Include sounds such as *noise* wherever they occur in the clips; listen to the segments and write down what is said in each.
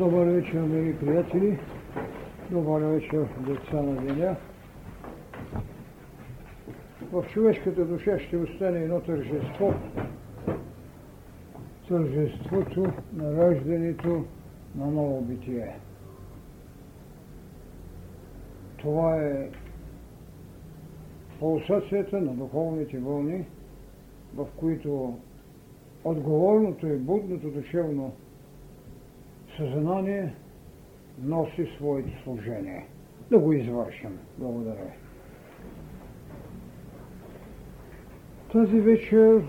Добър вечер, мили приятели. Добър вечер, деца на деня. В човешката душа ще остане едно тържество. Тържеството на раждането на ново битие. Това е пулсацията на духовните вълни, в които отговорното и будното душевно съзнание носи своето служение. Да го извършим. Благодаря. Тази вечер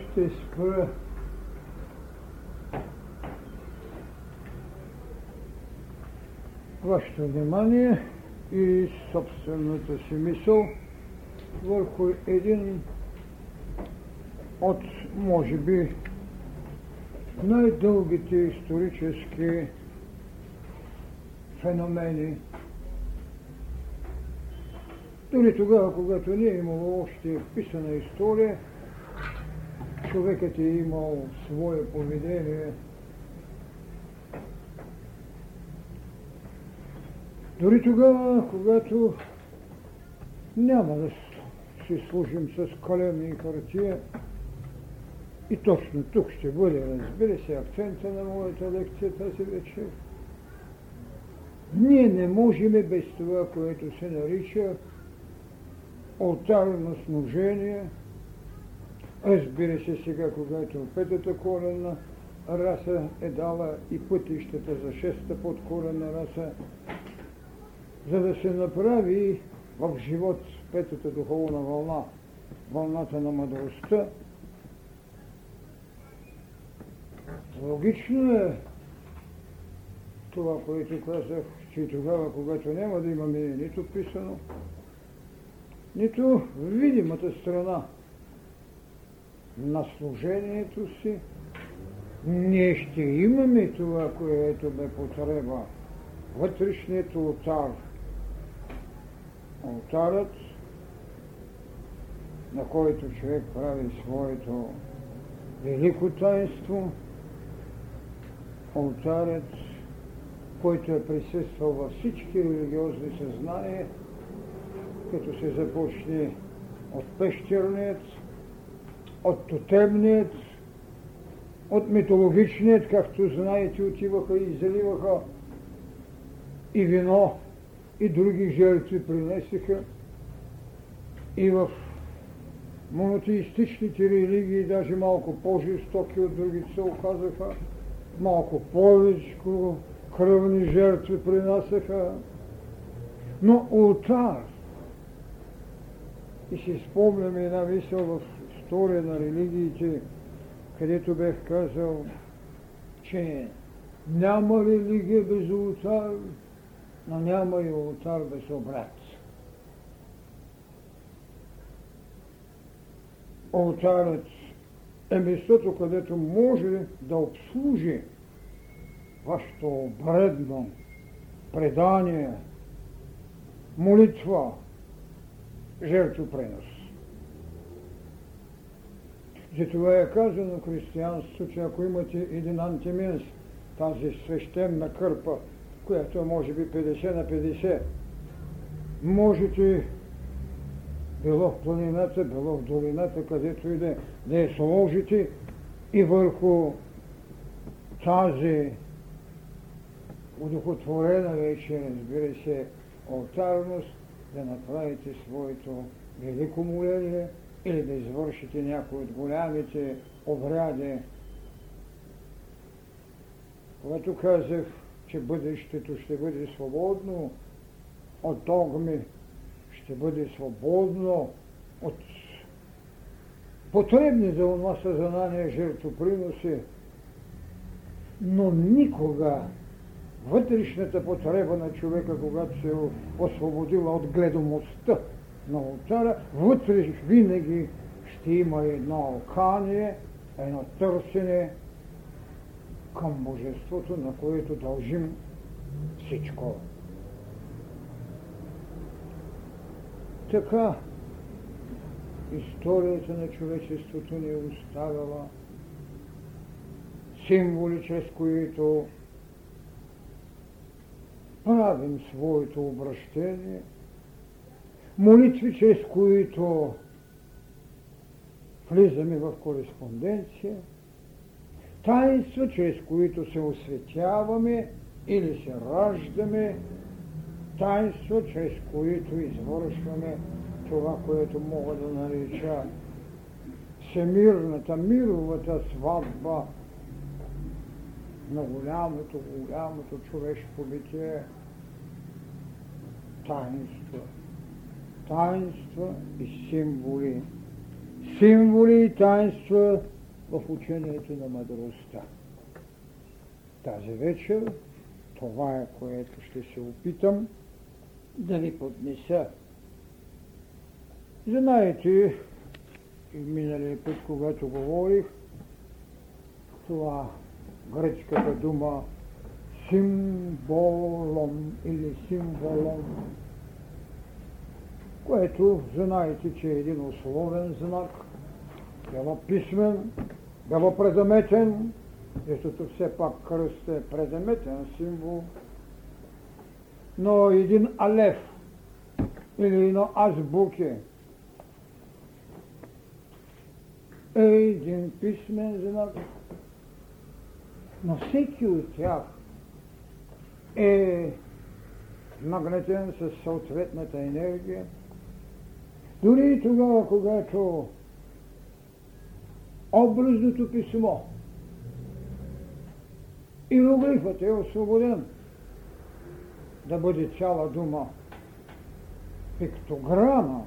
ще спра вашето внимание и собствената си мисъл върху един от, може би, най-дългите исторически феномени. Дори тогава, когато не е имало още писана история, човекът е имал свое поведение. Дори тогава, когато няма да си служим с колеми и хартия, и точно тук ще бъде, разбира се, акцента на моята лекция тази вечер. Ние не можем без това, което се нарича алтарно служение. Разбира се, сега, когато петата коренна раса е дала и пътищата за шеста подкорена раса, за да се направи в живот петата духовна вълна, вълната на мъдростта, Логично е това, което казах, че тогава, когато няма да имаме нито писано, нито видимата страна на служението си, ние ще имаме това, което бе потреба. Вътрешният алтар. Алтарът, на който човек прави своето велико таинство – алтарят, който е присъствал във всички религиозни съзнания, като се започне от пещерният, от тотемният, от митологичният, както знаете, отиваха и заливаха и вино, и други жертви принесеха, и в монотеистичните религии, даже малко по-жестоки от другите се оказаха, малко повече кръвни жертви принасяха, но ултар. И си спомняме една мисъл в история на религиите, където бех казал, че няма религия без ултар, но няма и ултар без обрат. Ултарът е местото, където може да обслужи вашето бредно предание, молитва, жертвопренос. Затова е казано християнство, че ако имате един антиминс, тази свещена кърпа, която е може би 50 на 50, можете било в планината, било в долината, където и да, е, да я сложите и върху тази удохотворена вече, разбира се, алтарност, да направите своето велико моление или да извършите някои от голямите обряди. Когато казах, че бъдещето ще бъде свободно от догми, ще бъде свободно от потребни за това съзнание жертвоприноси, но никога вътрешната потреба на човека, когато се е освободила от гледомостта на алтара, вътре винаги ще има едно алкание, едно търсене към Божеството, на което дължим всичко. Така историята на човечеството ни е оставила символи, чрез които правим своето обращение, молитви, чрез които влизаме в кореспонденция, таинства, чрез които се осветяваме или се раждаме, таинства, чрез които извършваме това, което мога да нарича всемирната, мировата сватба на голямото, голямото човешко битие. Таинства. Таинства и символи. Символи и таинства в учението на мъдростта. Тази вечер това е, което ще се опитам да ви поднеса. Знаете, и миналия път, когато говорих, това гръцката дума символом или символом, което знаете, че е един условен знак, било писмен, било предметен, защото все пак кръст е предметен символ, но един алев или едно азбуке е един писмен знак, но всеки от тях е нагнетен със съответната енергия. Дори и тогава, когато образното писмо, иероглифът е освободен да бъде цяла дума. Пиктограма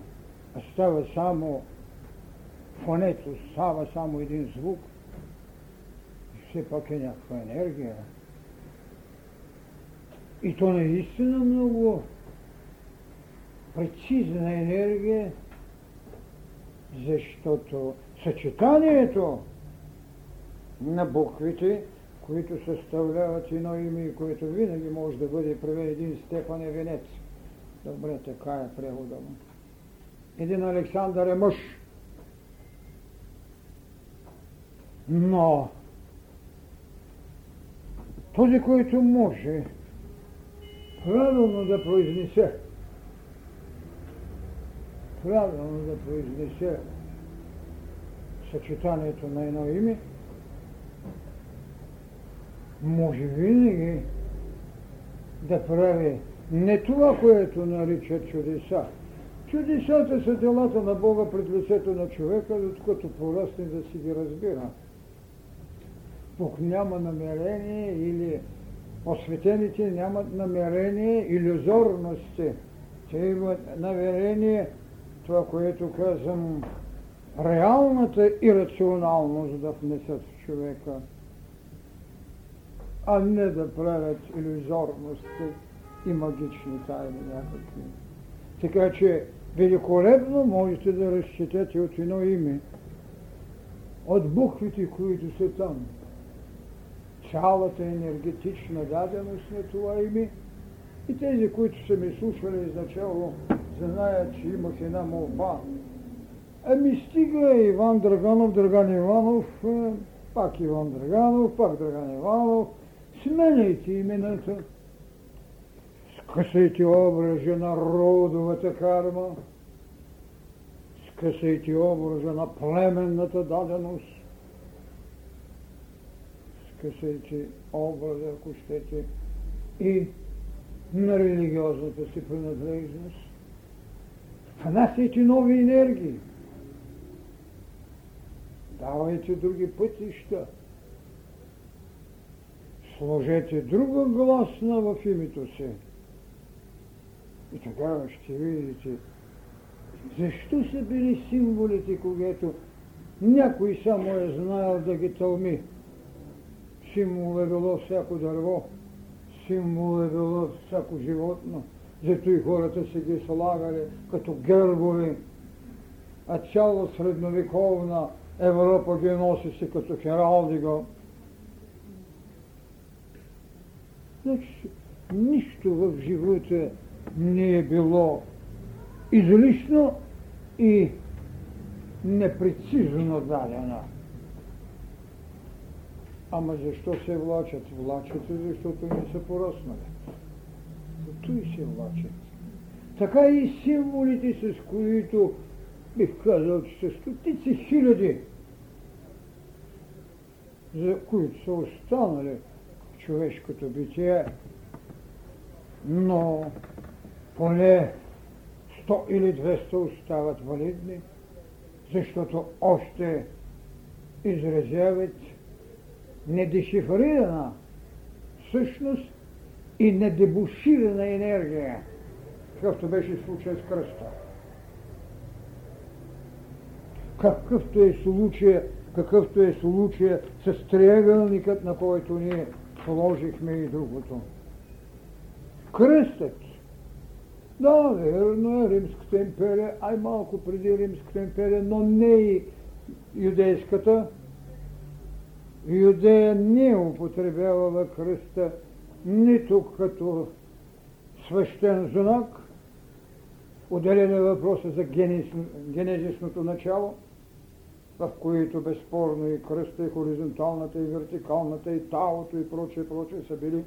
става само фонето, става само един звук – все пак е някаква енергия. И то наистина много прецизна енергия, защото съчетанието на буквите, които съставляват едно име което винаги може да бъде преведен Стефан е венец. Добре, така е превода му. Един Александър е мъж. Но този, който може правилно да произнесе, правилно да произнесе съчетанието на едно име, може винаги да прави не това, което наричат чудеса. Чудесата са делата на Бога пред лицето на човека, докато порасне да си ги разбира. Бог няма намерение или осветените нямат намерение иллюзорности. Те имат намерение, това, което казвам, реалната ирационалност да внесат в човека, а не да правят иллюзорности и магични тайни някакви. Така че великолепно можете да разчитате от едно име, от буквите, които са там цялата енергетична даденост на това име. И тези, които са ми слушали изначало, знаят, че имах една молба. Ами стига Иван Драганов, Драган Иванов, пак Иван Драганов, пак Драган Иванов. Сменяйте имената. Скъсайте образа на родовата карма. Скъсайте образа на племенната даденост кажете, образа, ако щете, и на религиозната си принадлежност. Внасяйте нови енергии. Давайте други пътища. Сложете друга гласна в името си. И тогава ще видите защо са били символите, когато някой само е знаел да ги тълми. Символ е било всяко дърво, символ е било всяко животно. Зато и хората се ги слагали като гербови, а цяла средновековна Европа ги носи си като хералдиго. Значи, нищо в живота не е било излишно и непрецизно дадено. Ама защо се влачат? Влачат се, защото не са пороснали. Зато и се влачат. Така и символите, с които бих казал, че са стотици хиляди, за които са останали човешкото битие, но поне 100 или 200 остават валидни, защото още изразяват недешифрирана същност и недебуширана енергия, какъвто беше случай с кръста. Какъвто е случай, какъвто е случай с триъгълникът, на който ние положихме и другото. Кръстът. Да, верно е, Римската империя, ай малко преди Римската империя, но не и юдейската. Юдея не е употребявала кръста нито като свещен знак, отделен е въпроса за генезисното начало, в които безспорно и кръста, и хоризонталната, и вертикалната, и таото, и прочее, прочее са били.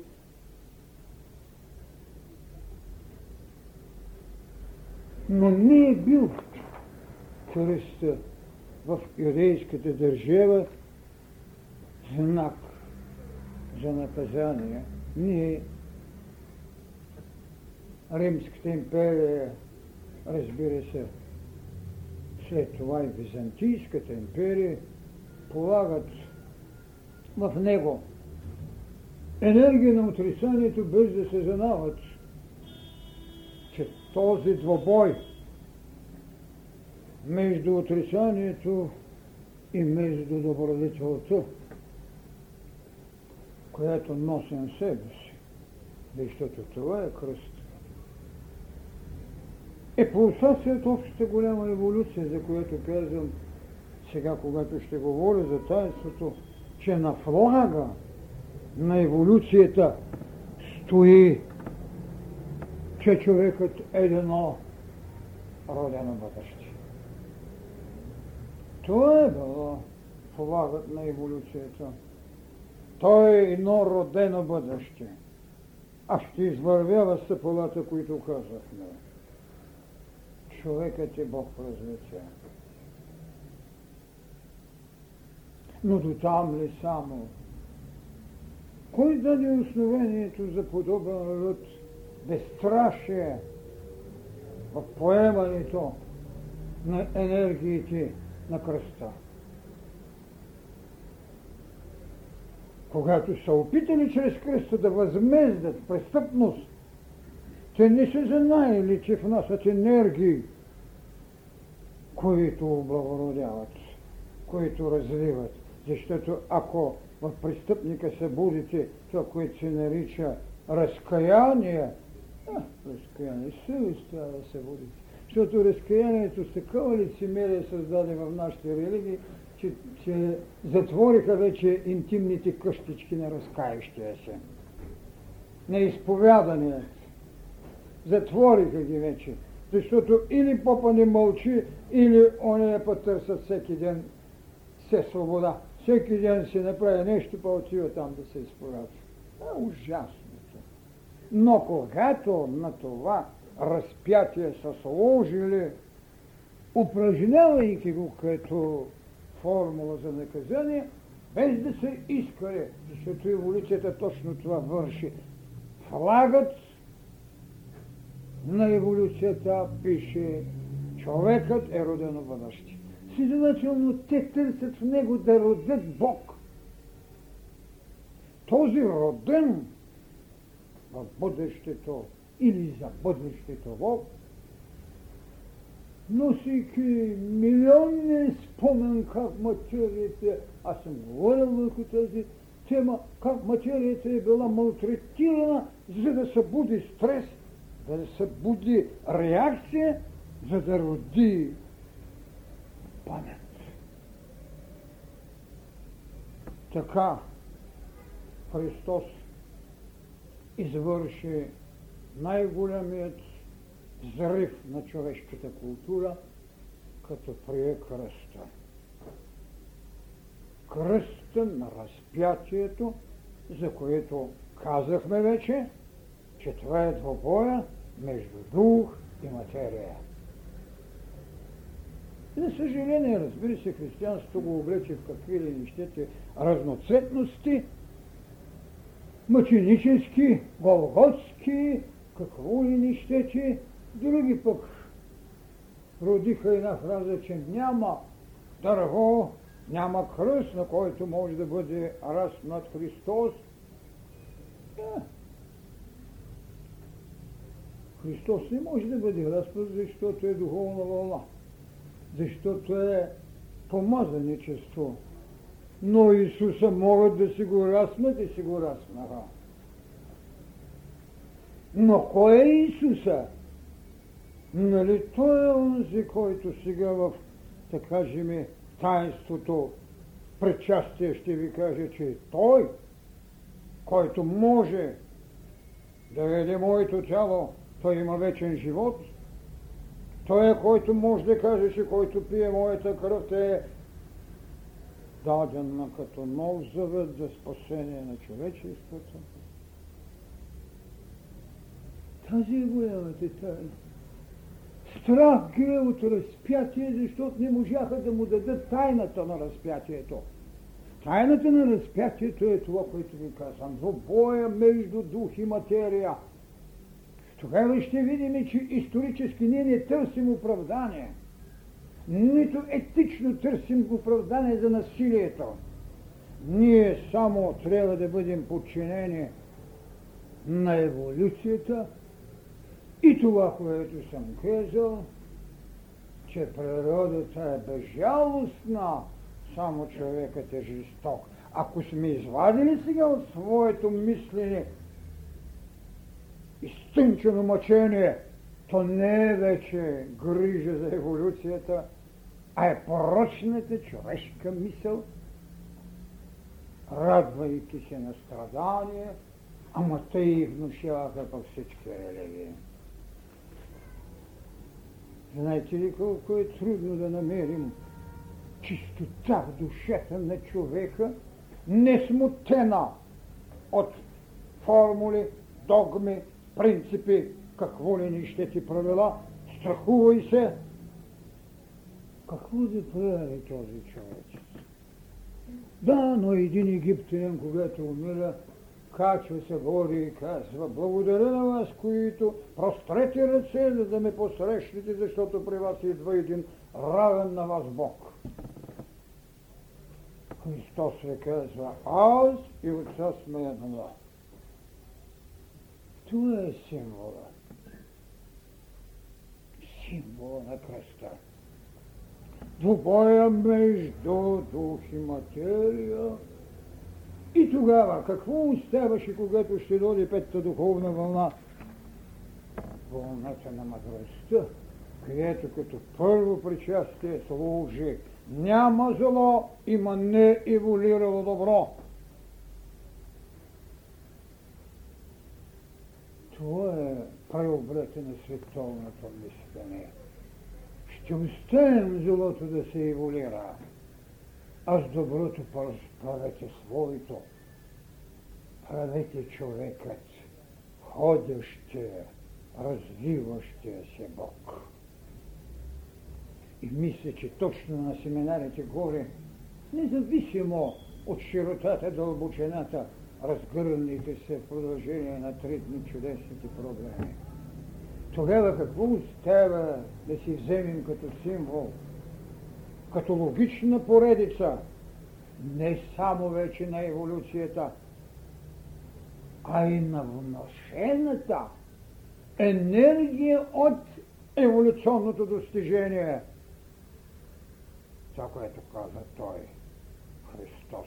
Но не е бил кръста в юдейската държава знак за наказание. Ние Римската империя, разбира се, след това и Византийската империя полагат в него енергия на отрицанието, без да се занават, че този двобой между отрицанието и между добродетелта, която носим себе си, защото това е кръст, е пулсация от общата голяма еволюция, за която казвам сега, когато ще говоря за таинството, че на флага на еволюцията стои, че човекът е едно родено бъдеще. Това е било флагът на еволюцията. Той е едно родено бъдеще. А ще извървява стъпалата, които казахме човекът е Бог в развитие. Но до там ли само? Кой даде основението за подобен род безстрашие в поемането на енергиите на кръста? Когато са опитали чрез кръста да възмездят престъпност, те не са знаели, че внасят енергии, които облагородяват, които развиват. Защото ако в престъпника се будите това, което се нарича разкаяние, а, разкаяние, съвест трябва да се будите. Защото разкаянието с такова лицемерие създаде в нашите религии, че, че затвориха вече интимните къщички на разкающия се. На изповяданият. Затвориха ги вече. Защото или попа не мълчи, или они я потърсят всеки ден все свобода. Всеки ден си направи нещо, па отива там да се изповядва. Това е ужасното. Но когато на това разпятие са сложили, упражнявайки го като формула за наказание, без да се искали, защото еволюцията точно това върши. Флагът на еволюцията пише човекът е родено бъдеще. Следователно, те търсят в него да родят Бог. Този роден в бъдещето или за бъдещето Бог, носейки милионни спомен как материята, аз съм говорил върху тази тема, как материята е била малтретирана, за да събуди стрес – да се буди реакция, за да роди памет. Така Христос извърши най-големият взрив на човешката култура, като прие кръста. кръста на разпятието, за което казахме вече, че това е двобоя между дух и материя. За съжаление, разбира се, християнството го облече в какви ли нещете разноцветности, мъченически, голготски, какво ли нещете, други пък родиха една фраза, че няма дърво, няма кръст, на който може да бъде разпнат Христос. Да. Христос не може да бъде разпнат, защото е духовна вълна защото е помазаничество. Но Исуса могат да си го размат и си го размаха. Но кой е Исуса? Нали той е онзи, който сега в, така кажем, таинството предчастие ще ви каже, че е той, който може да веде моето тяло, той има вечен живот – той е, който може да каже, че който пие моята кръв е даден като нов завет за спасение на човечеството. Тази е голямата тайна. Страх ги е от разпятие, защото не можаха да му дадат тайната на разпятието. Тайната на разпятието е това, което ви казвам. Двобоя между дух и материя – тогава ще видим, че исторически ние не търсим оправдание. Нито етично търсим оправдание за насилието. Ние само трябва да бъдем подчинени на еволюцията и това, което съм казал, че природата е безжалостна, само човекът е жесток. Ако сме извадили сега от своето мислене изтънчено мъчение, то не е вече грижа за еволюцията, а е порочната човешка мисъл, радвайки се на страдание, ама те и внушаваха по всички религии. Знаете ли колко е трудно да намерим чистота в душата на човека, не смутена от формули, догми, принципи, какво ли ни ще ти правила, страхувай се. Какво да прави този човек? Да, но един египтянин, когато умира, качва се гори и казва, благодаря на вас, които прострете ръце, за да ме посрещнете, защото при вас идва един равен на вас Бог. Христос ви казва, аз и Отца сме едно. Това е символа. Символа на кръста. Двубоя между дух и материя. И тогава какво оставаше, когато ще дойде петата духовна вълна? Вълната на мъдростта, където като първо причастие служи няма зло, има не еволирало добро. Това е преобрата на световното мислене. Ще оставим злото да се еволира, а с доброто правете своето. Правете човекът, ходещия, развиващия се Бог. И мисля, че точно на семинарите горе, независимо от широтата, дълбочината, разгърнете се в продължение на три дни чудесните проблеми. Тогава какво остава да си вземем като символ, като логична поредица, не само вече на еволюцията, а и на вношената енергия от еволюционното достижение. Това, което каза той, Христос.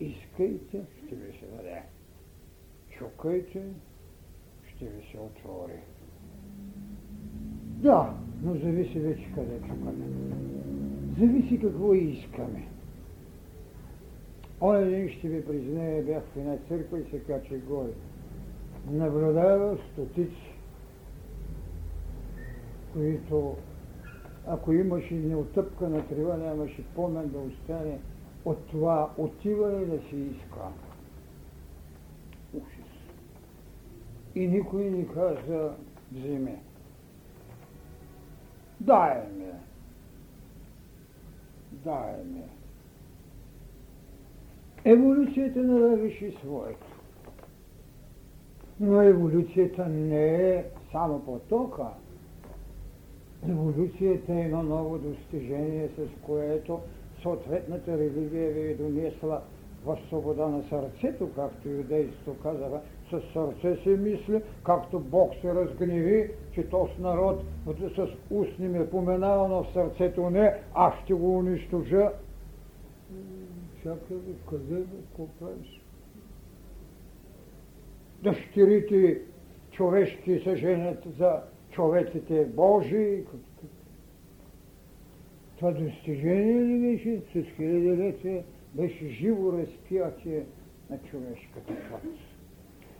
Искайте, ще ви се даде. Чукайте, ще ви се отвори. Да, но зависи вече къде чукаме. Зависи какво искаме. Оня ден ще ви признае, бях в една църква и се кача горе. Наблюдава стотици, които ако имаше неотъпкана трива, нямаше помен да остане от това отива ли да се иска. Ужас. И никой не каза вземе. Дай ме. Дай ме. Еволюцията налагаше своето. Но еволюцията не е само потока. Еволюцията е едно ново достижение, с което съответната религия ви е донесла в свобода на сърцето, както юдейството казва, с сърце се мисли, както Бог се разгневи, че този народ с устни ме поменава, но в сърцето не, аз ще го унищожа. Чакай, къде какво правиш? Дъщерите човешки се женят за човеците Божии. Това достижение ли беше с хилядолетие? Беше живо разпятие на човешката плът.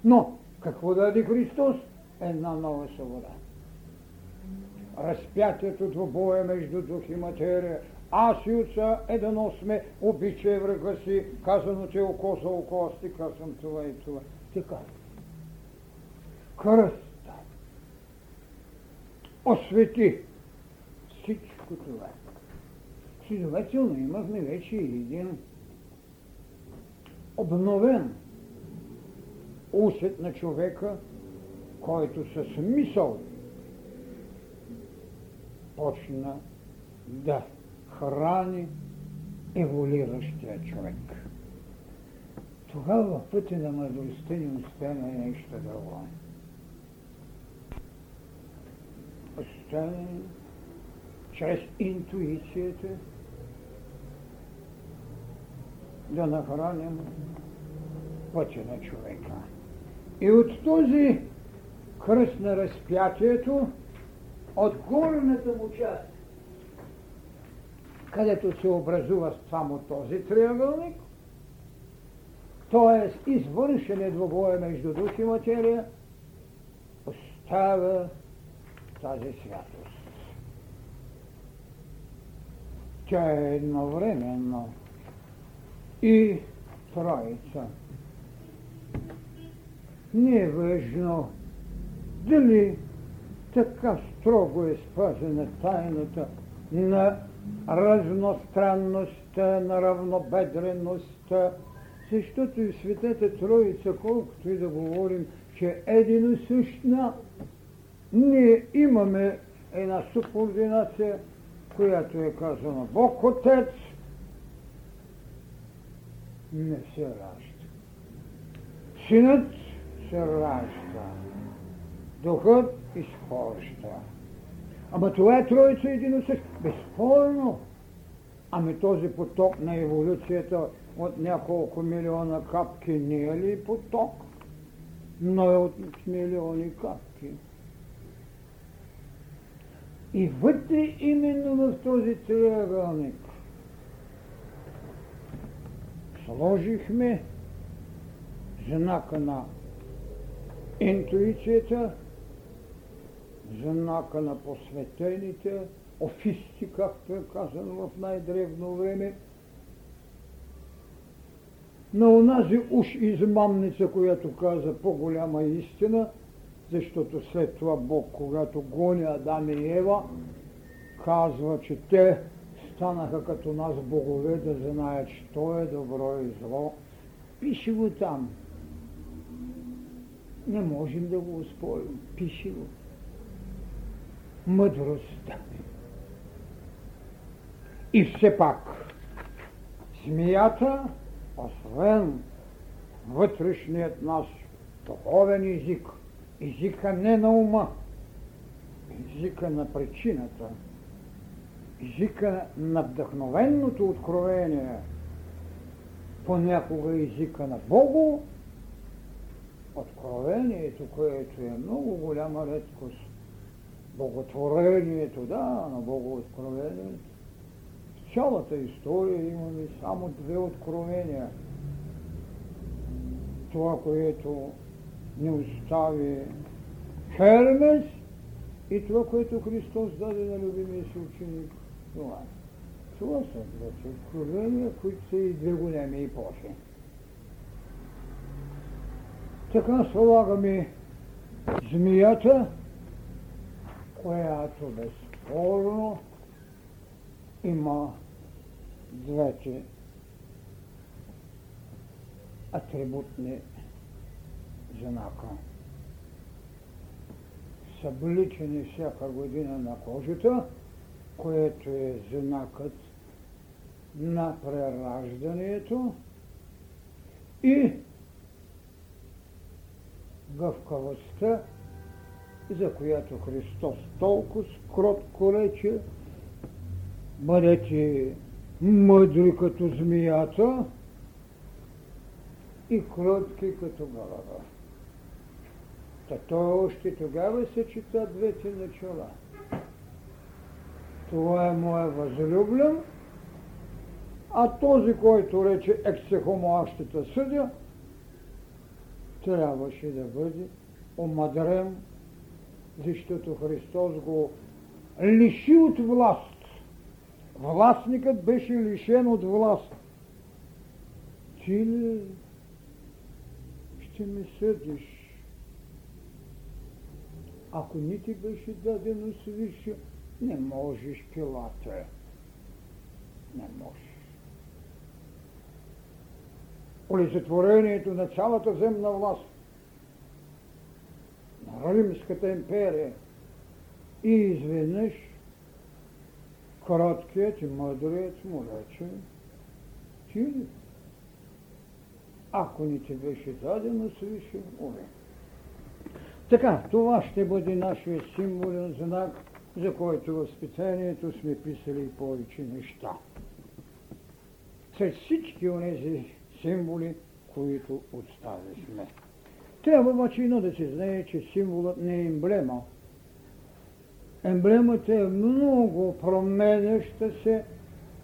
Но, какво даде Христос? Една нова свобода. Разпятието двобоя между дух и материя. Аз и отца едно сме, обичай врага си, казано ти око за око, аз ти казвам това и това. Така. Кръста. Освети всичко това. Следователно имахме вече един обновен усет на човека, който със мисъл почна да храни еволиращия човек. Тогава пътя на мъдростта ни остана нещо друго. Остана чрез интуицията да нахраним пътя на човека. И от този кръст на разпятието, от горната му част, където се образува само този триъгълник, т.е. извършене двобоя между дух и материя, остава тази святост. Тя е едновременно и троица. Не е важно дали така строго е спазена тайната на разностранността, на равнобедреността, защото и Светата Троица, колкото и да говорим, че един същна, ние имаме една субординация, която е казана Бог Отец, не се ражда. Синът се ражда. Духът изхожда. Ама това е троица един от същ. Безспорно. Ами този поток на еволюцията от няколко милиона капки не е ли поток? Но е от милиони капки. И вътре именно в този триъгълник сложихме знака на интуицията, знака на посветените, офисти, както е казано в най-древно време, на онази уж измамница, която каза по-голяма истина, защото след това Бог, когато гони Адам и Ева, казва, че те станаха като нас богове да знаят, що е добро и зло. Пише го там. Не можем да го успорим. Пише го. Мъдростта. И все пак, змията, освен вътрешният наш духовен език, езика не на ума, езика на причината, езика на вдъхновенното откровение, понякога езика на Богу, откровението, което е много голяма редкост. Боготворението, да, на Богооткровението. В цялата история имаме само две откровения. Това, което ни остави Хермес И това, което Христос даде на любимия си ученик, това. Това са двете откровения, които са и две големи епохи. Така слагаме змията, която безспорно има двете атрибутни знака. Събличени всяка година на кожата, което е знакът на прераждането и гъвкавостта, за която Христос толкова кротко рече, бъдете мъдри като змията и кротки като глава. Та той още тогава се чита двете начала. Това е моя възлюблен, а този, който рече ексехомо съдя, трябваше да бъде омадрен, защото Христос го лиши от власт. Властникът беше лишен от власт. Ти ли ще ме съдиш? Ако не ти беше дадено свише, не можеш пилата. Не можеш. Олицетворението на цялата земна власт на Римската империя и изведнъж короткият и мъдрият му рече, ти ли? Ако ни ти беше дадено свише, умре. Така, това ще бъде нашия символен знак, за който в списанието сме писали повече неща. Сред всички онези символи, които отставихме. Трябва обаче едно да се знае, че символът не е емблема. Емблемата е много променяща се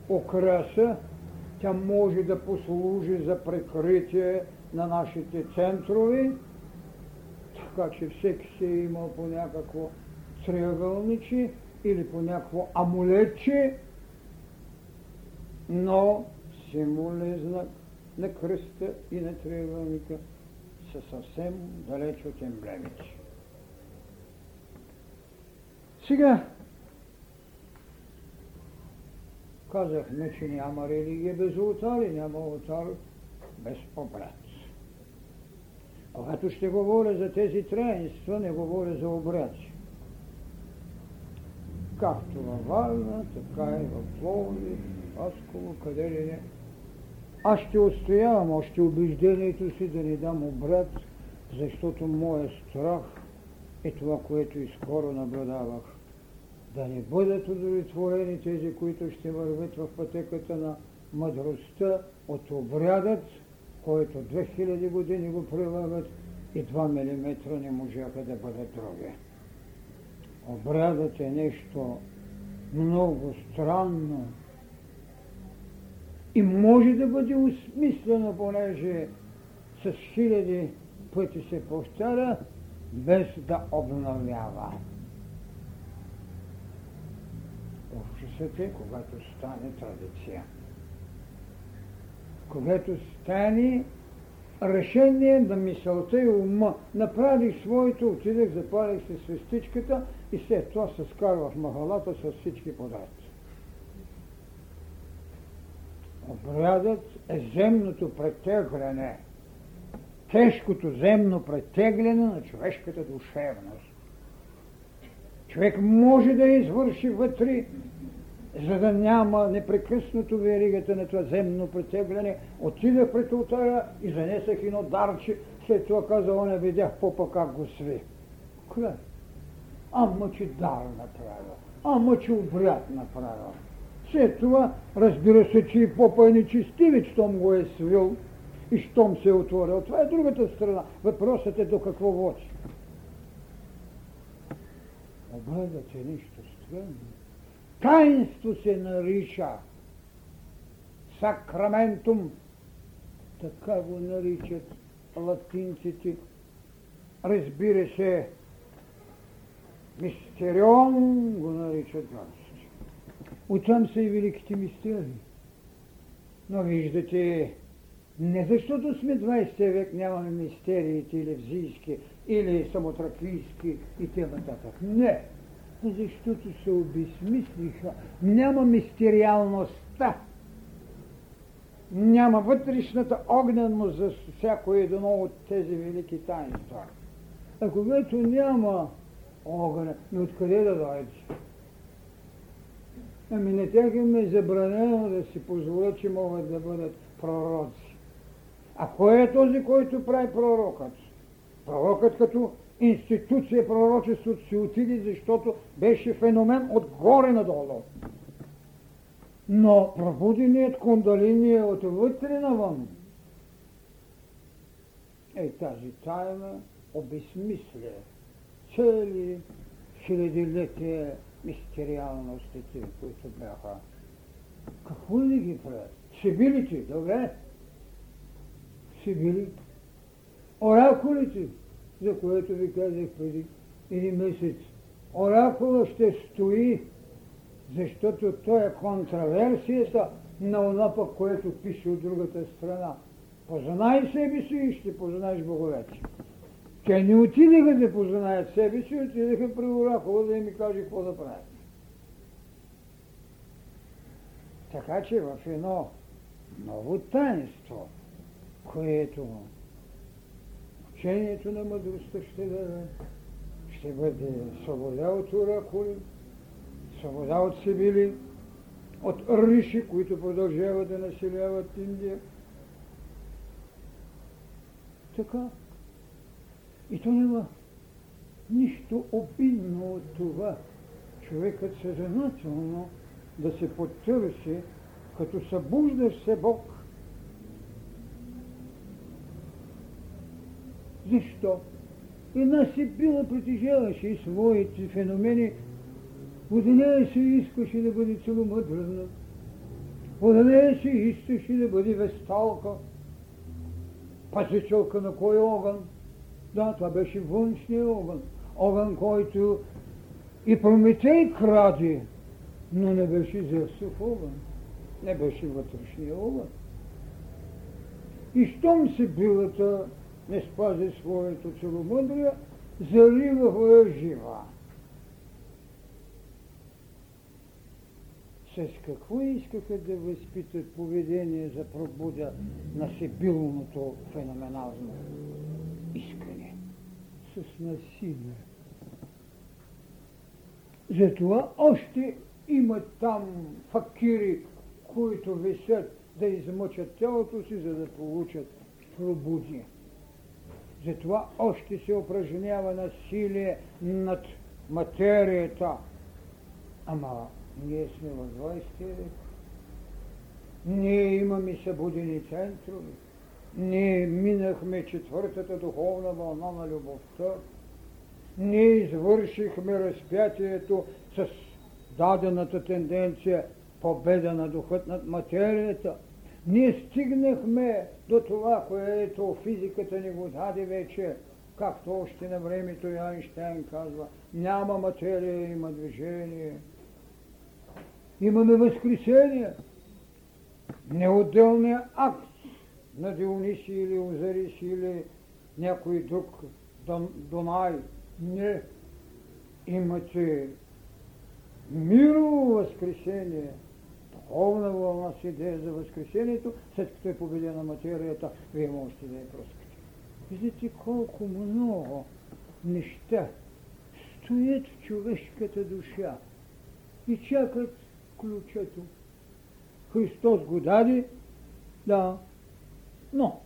окраса. Тя може да послужи за прикритие на нашите центрови, така че всеки се е имал по някакво триъгълниче или по някакво амулетче, но символният знак на кръста и на триъгълника са съвсем далеч от емблемите. Сега казахме, че няма религия без ултар и няма ултар без обрат. Когато ще говоря за тези траинства, не говоря за обряци. Както във Варна, така и в Пловди, Асково, къде ли не. Аз ще отстоявам още убеждението си да не дам обрат, защото моят страх е това, което и скоро наблюдавах. Да не бъдат удовлетворени тези, които ще вървят в пътеката на мъдростта от обрядът, който 2000 години го прилагат и 2 мм не можаха да бъдат други. Обрядът е нещо много странно и може да бъде осмислено, понеже с хиляди пъти се повтаря, без да обновява. Обществото е, когато стане традиция. Когато стане решение на мисълта и ума. Направих своето, отидех, запалих се свестичката и след това се скарвах махалата с всички подред. Обрядът е земното претегляне, тежкото земно претегляне на човешката душевност. Човек може да извърши вътре за да няма непрекъснато веригата на това земно притегляне, отидах пред ултара и занесах едно дарче, след това каза, не видях попа как го сви. Кое? Ама, че дар направил, ама, че обряд направил. След това, разбира се, че и попа е нечестивец, щом го е свил и щом се е отворил. Това е другата страна. Въпросът е до какво води. Обрядът е нищо странно. Таинство се нарича. Сакраментум. Така го наричат латинците. Разбира се, Мистерион го наричат Ганс. Оттам са и великите мистерии. Но виждате, не защото сме 20 век, нямаме мистериите или взийски, или самотраквийски и т.н. Не, защото се обесмислиха. Няма мистериалността. Няма вътрешната огненност за всяко едно от тези велики таинства. А когато няма огън, и откъде да дойде? Ами не тях им е забранено да си позволят, че могат да бъдат пророци. А кой е този, който прави пророкът? Пророкът като институция пророчеството си отиде, защото беше феномен отгоре надолу. Но пробуденият кундалини е отвътре навън. Ей, тази тайна обезмисля цели хилядилетия мистериалностите, които бяха. Какво ли ги правят? Сибилите, добре? Сибили. Оракулите, за което ви казах преди един месец. Оракула ще стои, защото той е контраверсията на пък, което пише от другата страна. Познай себе си и ще познаеш боговете. Те не отидеха да познаят себе си, отидеха при Оракула да ми каже какво да правят. Така че в едно ново таинство, което учението на мъдростта ще даде, ще бъде свобода от оракули, свобода от сибили, от риши, които продължават да населяват Индия. Така. И то няма нищо обидно от това. Човекът съзнателно да се потърси, като събуждаш се Бог. Защо? Една си била притежаваше и своите феномени, от нея се искаше да бъде целомъдрена, от нея се искаше да бъде весталка, пасечелка на кой огън? Да, това беше външния огън. Огън, който и Прометей кради, но не беше Зевсов огън. Не беше вътрешния огън. И щом си билата не спази своето целомъдрие, залива я жива. С какво искаха да възпитат поведение за пробуда на себилното феноменално искане? С насилие. Затова още има там факири, които висят да измъчат тялото си, за да получат пробуди. Затова още се упражнява насилие над материята. Ама ние сме в 20 век. Ние имаме събудени центрове. Ние минахме четвъртата духовна вълна на любовта. Ние извършихме разпятието с дадената тенденция победа на духът над материята. Ние стигнахме до това, което физиката ни го даде вече, както още на времето и Айнштайн казва, няма материя, има движение. Имаме възкресение. Неотделният акт на Диониси или Озариси или някой друг Донай. Не. Имате мирово възкресение – духовна вълна с идея за Възкресението, след като е победена материята, вие можете да я пръскате. Виждате колко много неща стоят в човешката душа и чакат ключето. Христос го даде, да, но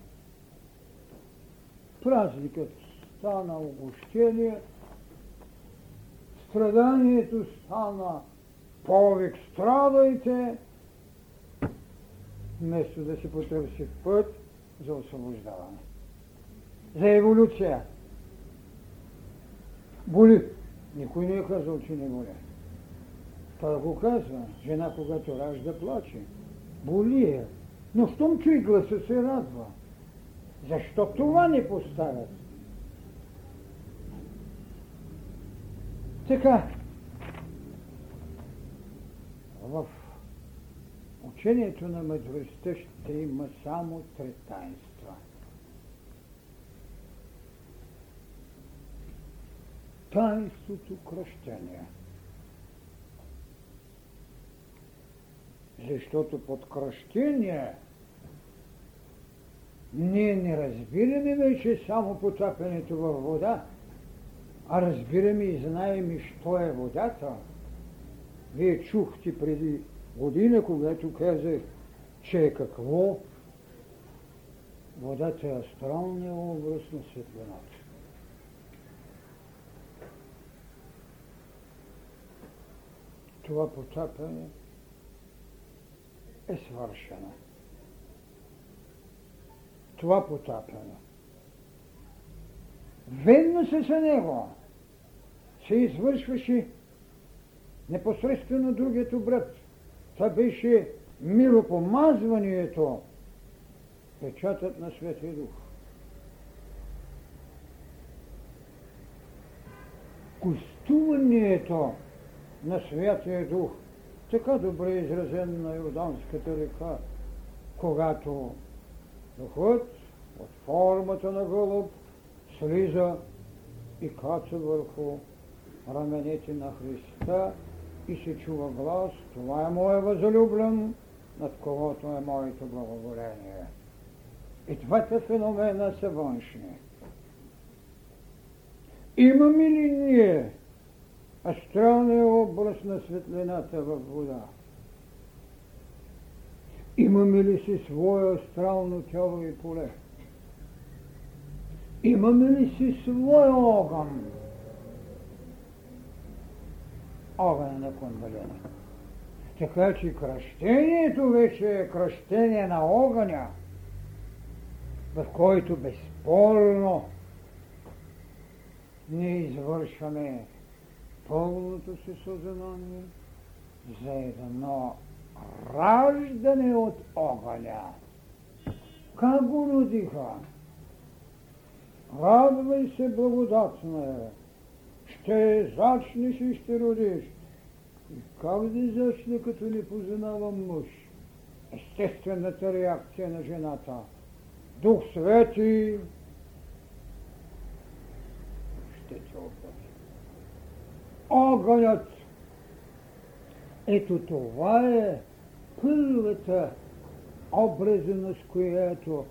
празникът стана огощение, страданието стана повик страдайте, вместо да се потърси път за освобождаване. За еволюция. Боли. Никой не е казал, че не боли. Това го казва. Жена, когато ражда, плаче. Боли е. Но щом чуй гласа, се радва. Защо това не поставят? Така, в учението на мъдростта ще има само три таинства. Таинството кръщение. Защото под кръщение ние не разбираме вече само потапянето във вода, а разбираме и знаем и що е водата. Вие чухте преди година, когато казах, че е какво? Водата е астралния образ на светлината. Това потапяне е свършено. Това потапяне. Ведно за него се извършваше непосредствено другият обрат. Това беше миропомазването, печатът на Светия Дух. Гостуването на Святия Дух, така добре изразен на Йорданската река, когато Духът от формата на гълъб слиза и кача върху раменете на Христа и се чува глас, това е моя възлюблен, над когото е моето благоволение. И двата феномена са външни. Имаме ли ние астралния образ на светлината във вода? Имаме ли си свое астрално тяло и поле? Имаме ли си свой огън? Огън на кундалина. Така че кръщението вече е кръщение на огъня, в който безспорно ние извършваме пълното си съзнание за едно раждане от огъня. Как го родиха? Радвай се, благодатна ще зачнеш и ще родиш. И как да зачне, като не познавам мъж? Естествената реакция на жената. Дух Свети ще те. Огънят. Ето това е първата образеност, която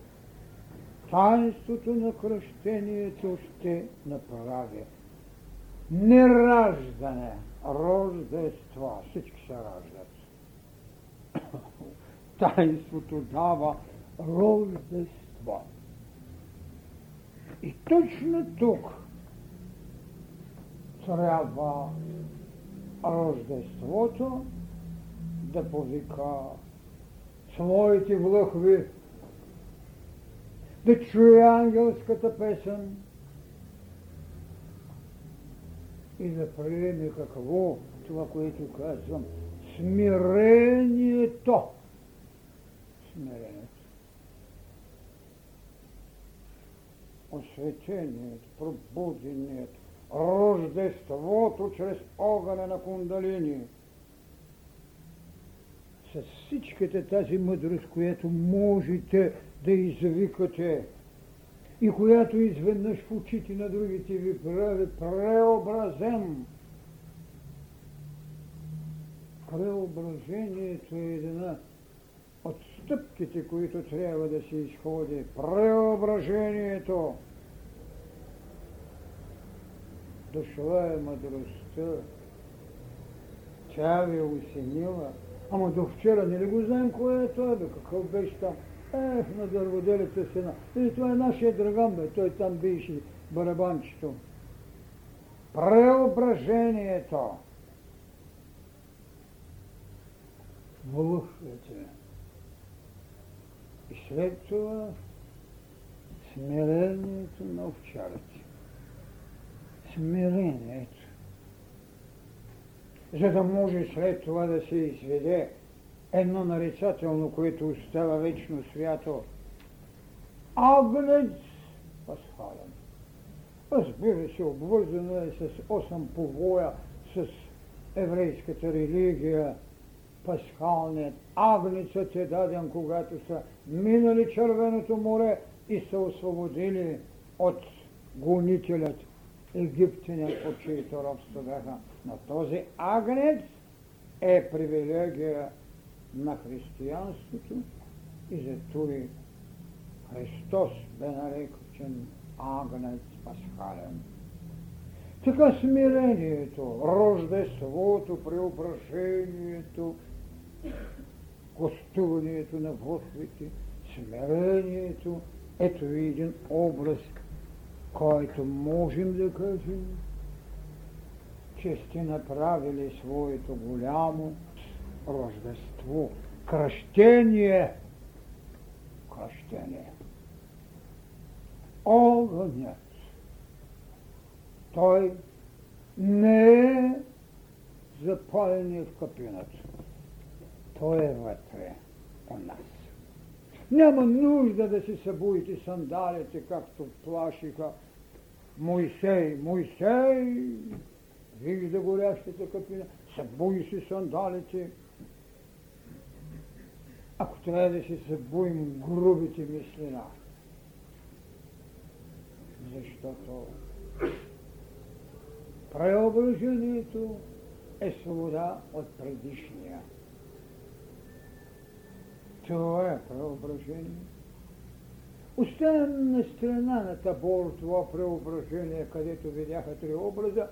таинството на кръщението ще направи. Нераждане, рождество, всички се раждат. *coughs* Таинството дава рождество. И точно тук трябва рождеството да повика своите влъхви да чуе ангелската песен и да приеме какво това, което казвам, смирението. Смирението. Осветението, пробудението, рождеството чрез огъня на кундалини. С всичката тази мъдрост, която можете да извикате и която изведнъж в очите на другите ви прави преобразен. Преображението е една от стъпките, които трябва да се изходи. Преображението. Дошла е мъдростта. Тя ви е осенила. Ама до вчера не ли го знаем кое е това, бе, какъв беше там? Ех, на дърводелица сена. И това е нашия драган, бе. Той там беше барабанчето. Преображението. Влъхвете. И след това смирението на овчарите. Смирението. За да може след това да се изведе едно нарицателно, което остава вечно свято. Агнец пасхален. Разбира се, обвързано е с 8 повоя с еврейската религия. Пасхалният агнецът е даден, когато са минали червеното море и са освободили от гонителят египтянин, от чието робство бяха. Но този агнец е привилегия на християнството и зато и Христос бе наречен агнец пасхален. Така смирението, рождеството, преображението, гостуването на Господите, смирението, ето един образ, който можем да кажем, че сте направили своето голямо рождество, кръщение, кръщение. Огънят. Той не е запален в капината. Той е вътре у нас. Няма нужда да си събудите сандалите, както плашиха Моисей. Моисей вижда горящата капина, събуди си сандалите. Ако трябва да си събуем грубите мислина, защото преображението е свобода от предишния. Това е преображение. Оставям на страна на табор това преображение, където видяха три образа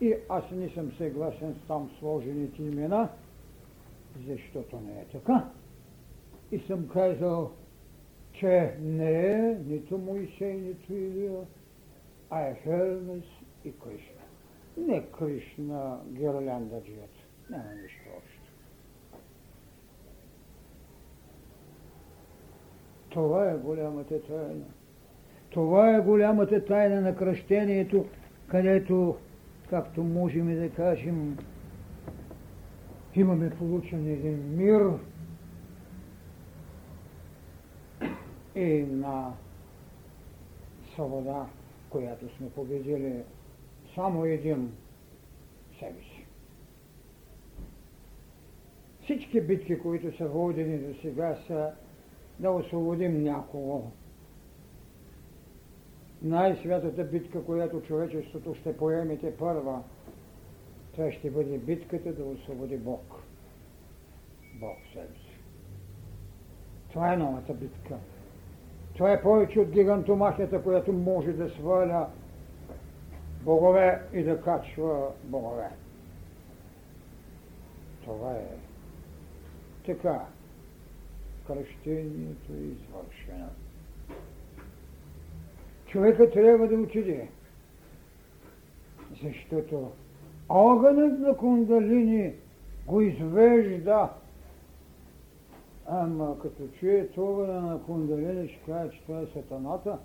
и аз не съм съгласен с там сложените имена, защото не е така. И съм казал, че не е нито Моисей, нито Илия, а е Хермес и Кришна. Не Кришна гирляндаджията. Няма нищо общо. Това е голямата тайна. Това е голямата тайна на кръщението, където, както можем да кажем, имаме получен един мир и на свобода, която сме победили само един себе си. Всички битки, които са водени до сега, са да освободим някого. Най-святата битка, която човечеството ще поемете първа, това ще бъде битката да освободи Бог. Бог себе си. Това е новата битка. Това е повече от гигантомахията, която може да сваля богове и да качва богове. Това е така кръщението е извършено. Човека трябва да отиде, защото огънът на кундалини го извежда. Ама като чуе това на кундалини, ще каже, че това е сатаната,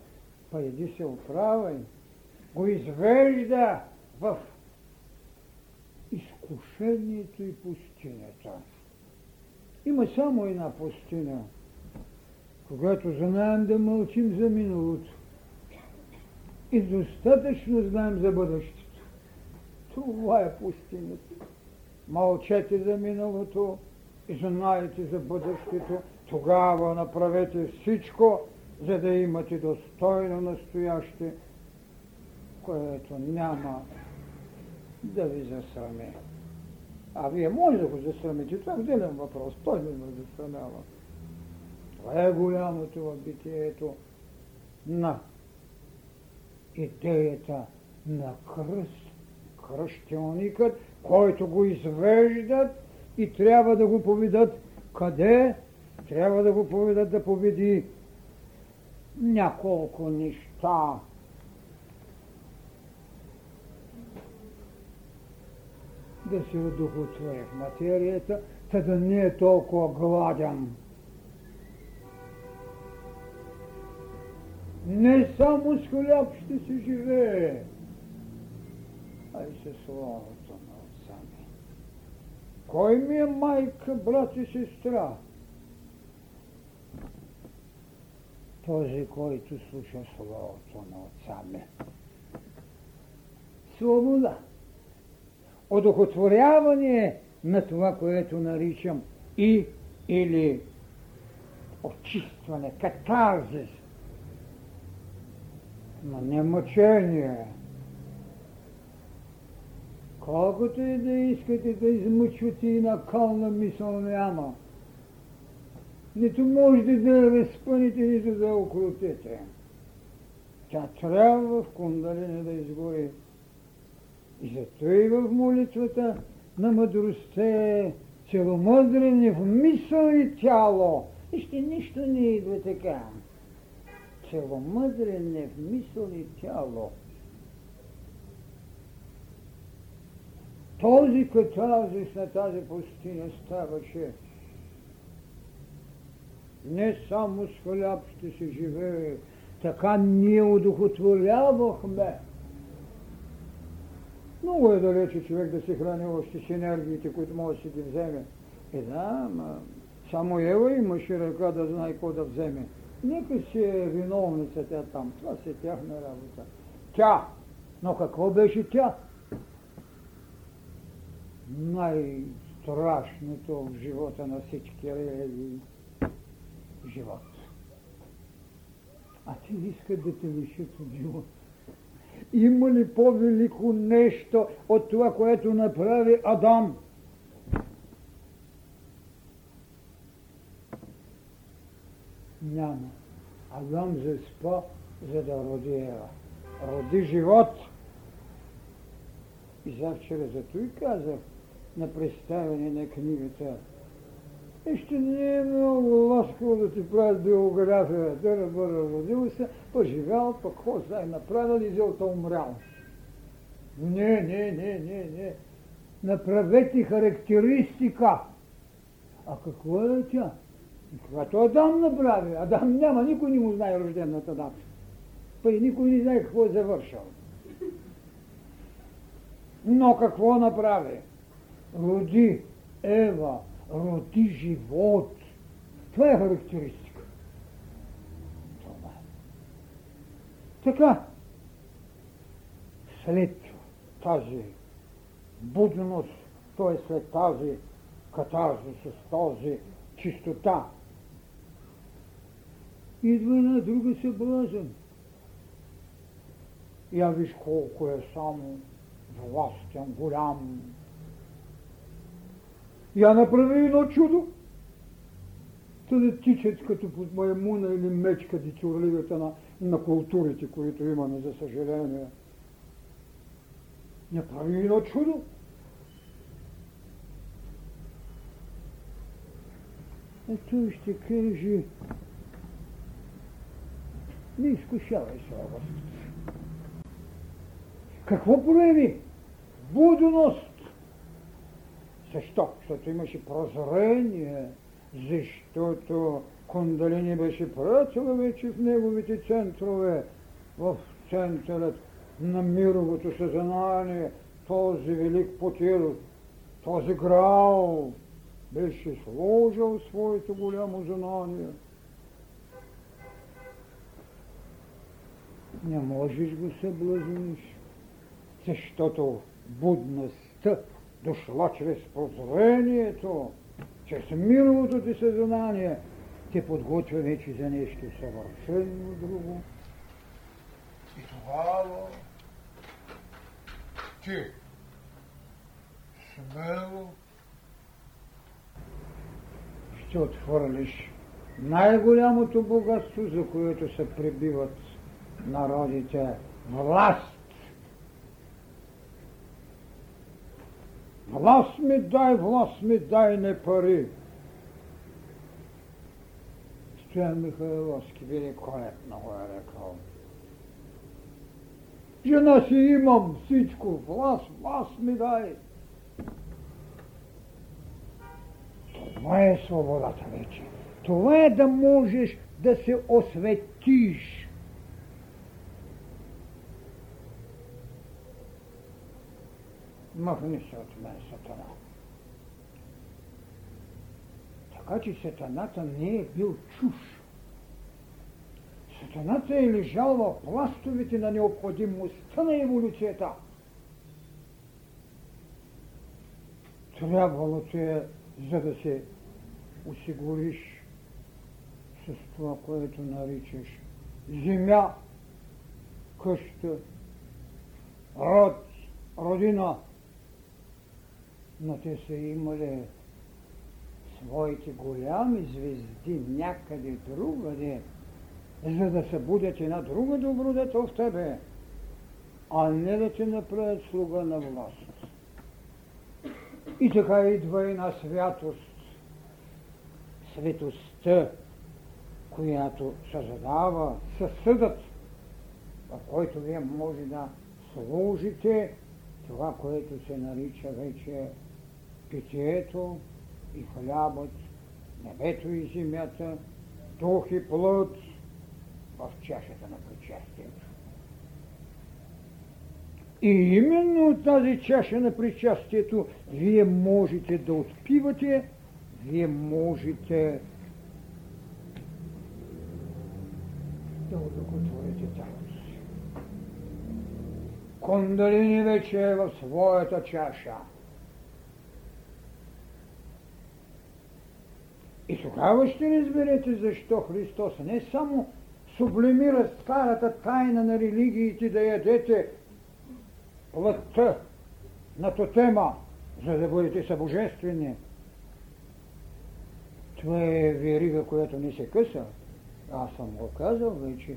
па иди се оправай. Го извежда в изкушението и пустинята. Има само една пустина, когато знаем да мълчим за миналото и достатъчно знаем за бъдещето. Това е пустинята. Мълчете за миналото и знаете за бъдещето. Тогава направете всичко, за да имате достойно настояще, което няма да ви засраме. А вие може да го засрамите, това е отделен въпрос, той не ме засрамява. Това е голямото в битието на идеята на кръст, кръщелникът, който го извеждат и трябва да го поведат къде? Трябва да го поведат да победи няколко неща, да се удовлетворя в материята, та да не е толкова гладен. Не само с хляб ще се живее, а и със словото на отца ми. Кой ми е майка, брат и сестра? Този, който слуша словото на отца ми. Свобода одухотворяване на това, което наричам и или очистване, катарзис, но не мъчение. Колкото и да искате да измъчвате и на кална мисъл няма. Нито можете да я разпъните, нито да окрутите. Тя трябва в кундалини да изгори. Зато и в молитвата на мъдростта е целомъдрене в мисъл и тяло. Вижте, нищо не идва така. Целомъдрене в мисъл и тяло. Този катазис на тази пустиня ставаше не само с хляб ще се живее, така ние удохотворявахме. Много е далече човек да се храни още с енергиите, които може да си ги вземе. Е да, ма, само Ева имаше ръка да знае какво да вземе. Нека си е виновница тя там. Това си е тяхна работа. Тя. Но какво беше тя? Най-страшното в живота на всички религии живот. А ти искат да те лишат от живот. Има ли по-велико нещо от това, което направи Адам? Няма. Адам заспа, за да роди Ева. Роди живот. И завчера зато и казах на представяне на книгата и ще не е много ласкаво да ти правят биография. да бъде родил се, поживял, пък какво знае, направил и зелта умрял. Не, не, не, не, не. Направете характеристика. А какво е тя? Когато Адам направи, Адам няма, никой не му знае рождената дата. Па и никой не знае какво е завършил. Но какво направи? Роди Ева, роди живот. Това е характеристика. Това. Така, след тази будност, т.е. след тази катарза с този чистота, идва една друга съблазън. Я виж колко е само властен, голям, я направи едно чудо. Та тичат като под маймуна или мечка дичурливата на, на културите, които имаме, за съжаление. Направи едно чудо. Ето ще каже, не изкушавай слабост. Какво прояви? Будност. Защо? Защото имаше прозрение, защото Кундалини беше працала вече в неговите центрове, в центърът на мировото съзнание, този велик потир, този грал беше сложил своето голямо знание. Не можеш го съблазниш, защото будността дошла чрез прозрението, чрез мировото ти съзнание, те подготвя вече за нещо съвършено друго. И тогава ти смело ще отхвърлиш най-голямото богатство, за което се прибиват народите власт Власт ми дай, власт ми дай, не пари. Стоян Михайловски великолепно го е рекал. Жена си имам всичко, власт, власт ми дай. Това е свободата вече. Това е да можеш да се осветиш махни се от мен, Сатана. Така че Сатаната не е бил чуш. Сатаната е лежал в пластовите, на необходимостта на еволюцията. трябвало ти е, за да се осигуриш с това, което наричаш земя, къща, род, родина. Но те са имали своите голями звезди някъде другаде, за да събудят една друга добродетел в тебе, а не да ти направят слуга на власт. И така идва една святост, светостта, която съжалява със съдът, в който вие може да служите това, което се нарича вече питието и хлябът, небето и земята, дух и плът в чашата на причастието. И именно от тази чаша на причастието вие можете да отпивате, вие можете да удовлетворите тялото си. Кондалини вече е в своята чаша. И тогава ще разберете защо Христос не само сублимира старата тайна на религиите да ядете плътта на тотема, за да бъдете събожествени. Това е верига, която не се къса. Аз съм го казал вече.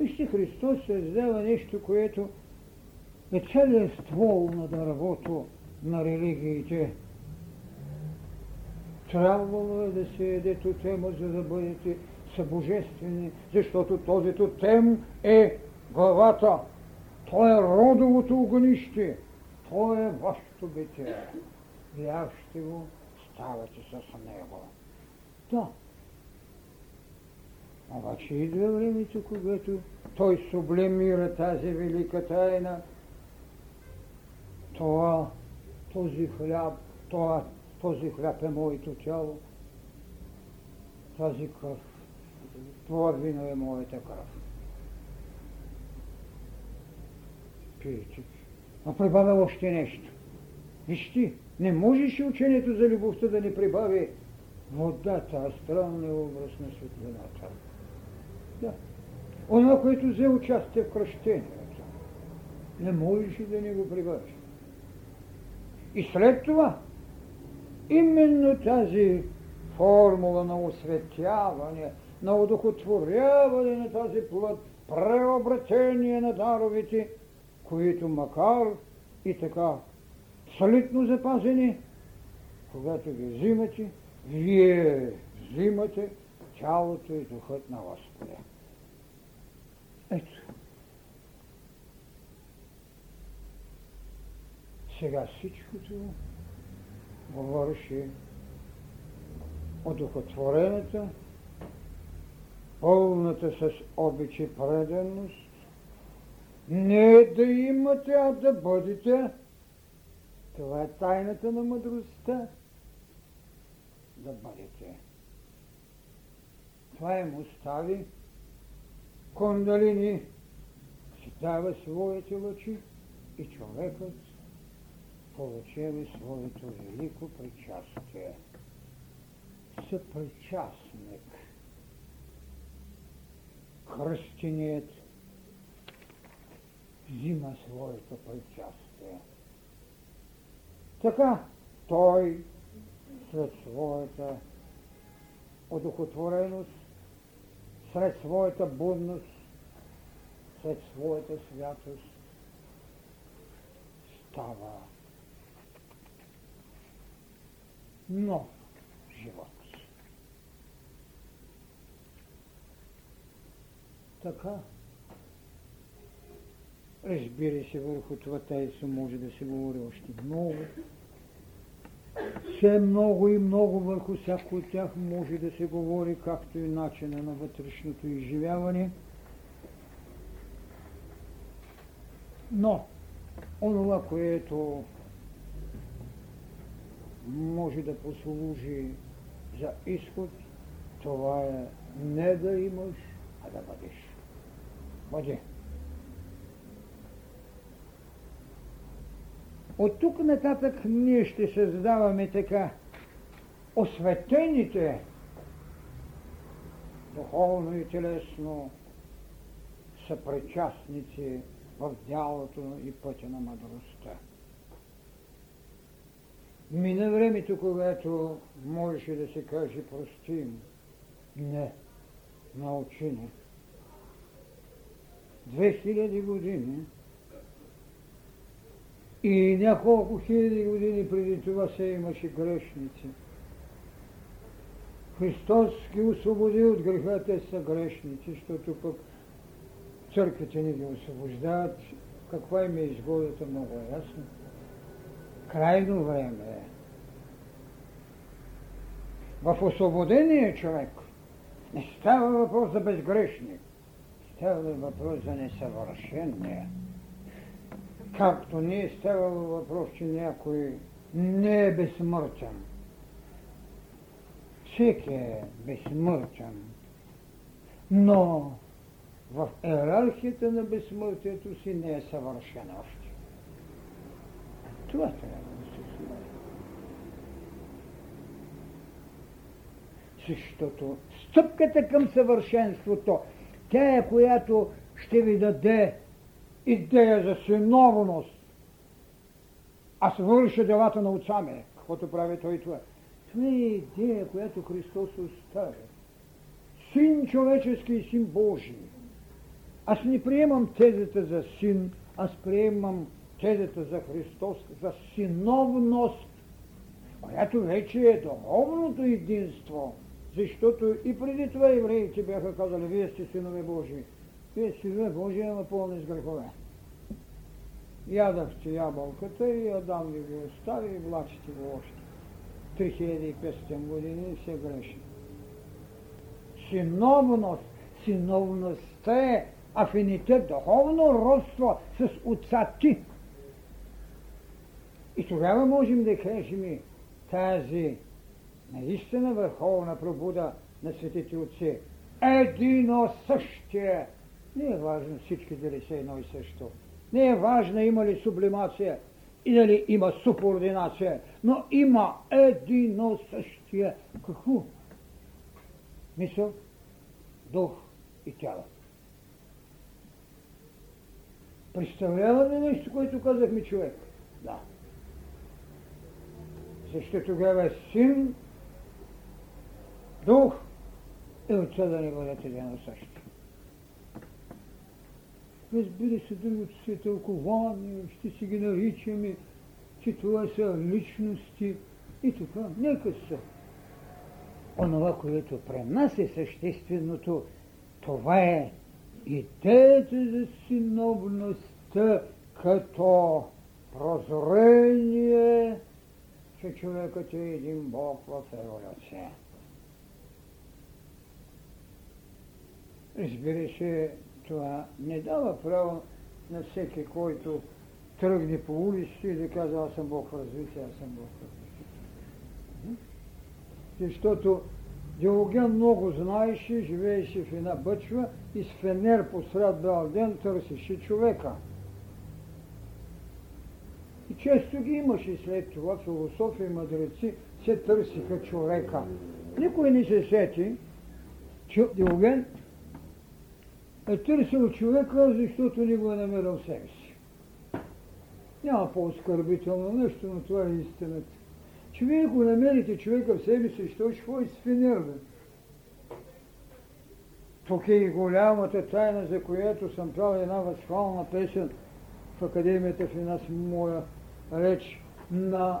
Вижте, Христос създава нещо, което е целият ствол на дървото на религиите. Трябвало е да се еде тотема, за да бъдете събожествени, защото този тотем е главата. Той е родовото огнище. Той е вашето битие. Вярващи го, ставате с него. Да. Обаче идва времето, когато той сублемира тази велика тайна. Това, този хляб, това, този хляб е моето тяло, тази кръв, това вино е моята кръв. Пиете. А прибавя още нещо. Вижте, не можеше учението за любовта да не прибави водата, астралния образ на светлината. Да. Оно, което взе участие в кръщението, не можеше да не го прибави. И след това, именно тази формула на осветяване, на удохотворяване на тази плът, преобратение на даровите, които макар и така солидно запазени, когато ги взимате, вие взимате тялото и духът на Господа. Ето. Сега всичкото говореше о духотворената, пълната с обичи преданност, не да имате, а да бъдете. Това е тайната на мъдростта. Да бъдете. Това им остави Кондалини си дава своите лъчи и човекът получава своето велико причастие. Съпричастник. Христиният взима своето причастие. Така той след своята одухотвореност, след своята будност, след своята святост става нов живот. Така, Разбира се, върху това тайство може да се говори още много. Все много и много върху всяко от тях може да се говори, както и начина на вътрешното изживяване. Но, онова, което може да послужи за изход, това е не да имаш, а да бъдеш. Бъде. От тук нататък ние ще създаваме така осветените духовно и телесно съпричастници в дялото и пътя на мъдростта. Мина времето, когато можеше да се каже простим. Не, научи не. Две хиляди години и няколко хиляди години преди това се имаше грешници. Христос ги освободи от греха, те са грешници, защото пък църквите ни ги освобождават. Каква им е изгодата, много е ясно. Крайно време. В освободения човек не става въпрос за безгрешник, става въпрос за несъвършения. Както не е ставало въпрос, че някой не е безсмъртен. Всеки е безсмъртен. Но в иерархията на безсмъртието си не е съвършен. Това трябва да се знае. Защото стъпката към съвършенството, тя е която ще ви даде идея за синовност. Аз върша делата на отца ми, каквото прави той това. Това е идея, която Христос оставя. Син човечески и син Божий. Аз не приемам тезата за син, аз приемам тезата за Христос, за синовност, която вече е духовното единство. Защото и преди това евреите бяха казали, вие сте синове Божии. Вие синове Божии, ама пълни с грехове. Ядахте ябълката и Адам ви го остави и влачите го още. 3500 години и все греши. Синовност, синовността е афинитет, духовно родство с отца ти. И тогава можем да кажем тази наистина върховна пробуда на светите отци. Едино същие. Не е важно всички дали са едно и също. Не е важно има ли сублимация и дали има субординация, но има едино същие. Какво? Мисъл, дух и тяло. Представлява ли нещо, което казахме човек? Да. Защо тогава е син, дух и отца да не бъдат едно също. Разбира се, другото си е тълкование, ще си ги наричаме, че това са личности и така. Нека са. Онова, което при нас е същественото, това е идеята за синовността като прозрение, че човекът е един Бог в еволюция. Разбира се, това не дава право на всеки, който тръгне по улиците и да казва, аз съм Бог в развитие, аз съм Бог в развитие. Защото Диоген много знаеше, живееше в една бъчва и с фенер посред бял ден търсеше човека. И често ги имаше след това философи и мъдреци, се търсиха човека. Никой не се сети, че Диоген е търсил човека, защото не го е намерил себе си. Няма по-оскърбително нещо, но това е истината. Че вие го намерите човека в себе си, що ще с фенерда. Тук е и голямата тайна, за която съм правил една възхвална песен в Академията в една моя реч на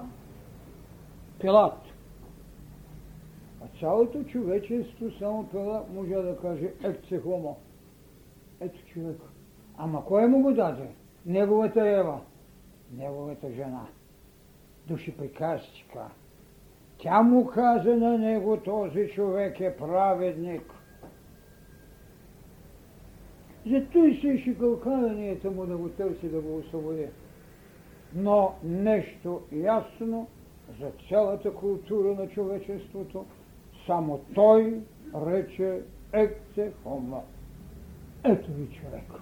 Пилат. А цялото човечество само Пилат може да каже екце хомо. Ето човек. Ама кой му го даде? Неговата Ева. Неговата жена. Души приказчика. Тя му каза на него, този човек е праведник. Зато и се шикалкаванията му да го търси, да го освободи. Но нещо ясно за цялата култура на човечеството, само той рече екце хомо. Ето ви човек.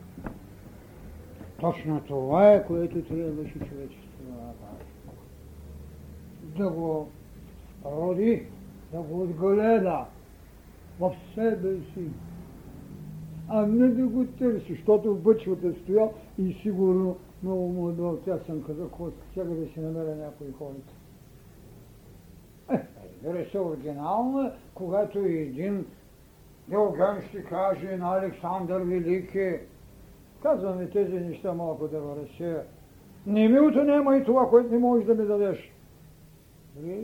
Точно това е, което трябваше човечеството да направи. Да го роди, да го отгледа в себе си, а не да го търси, защото в бъчвата стоял и сигурно много му е бил тясен каза, сега да си намеря някои хората. Е, разбира се, оригинално е, когато един Диоген ще каже на Александър Велики, казваме тези неща малко да разсея. Не ми отнема и това, което не можеш да ми дадеш. Добре,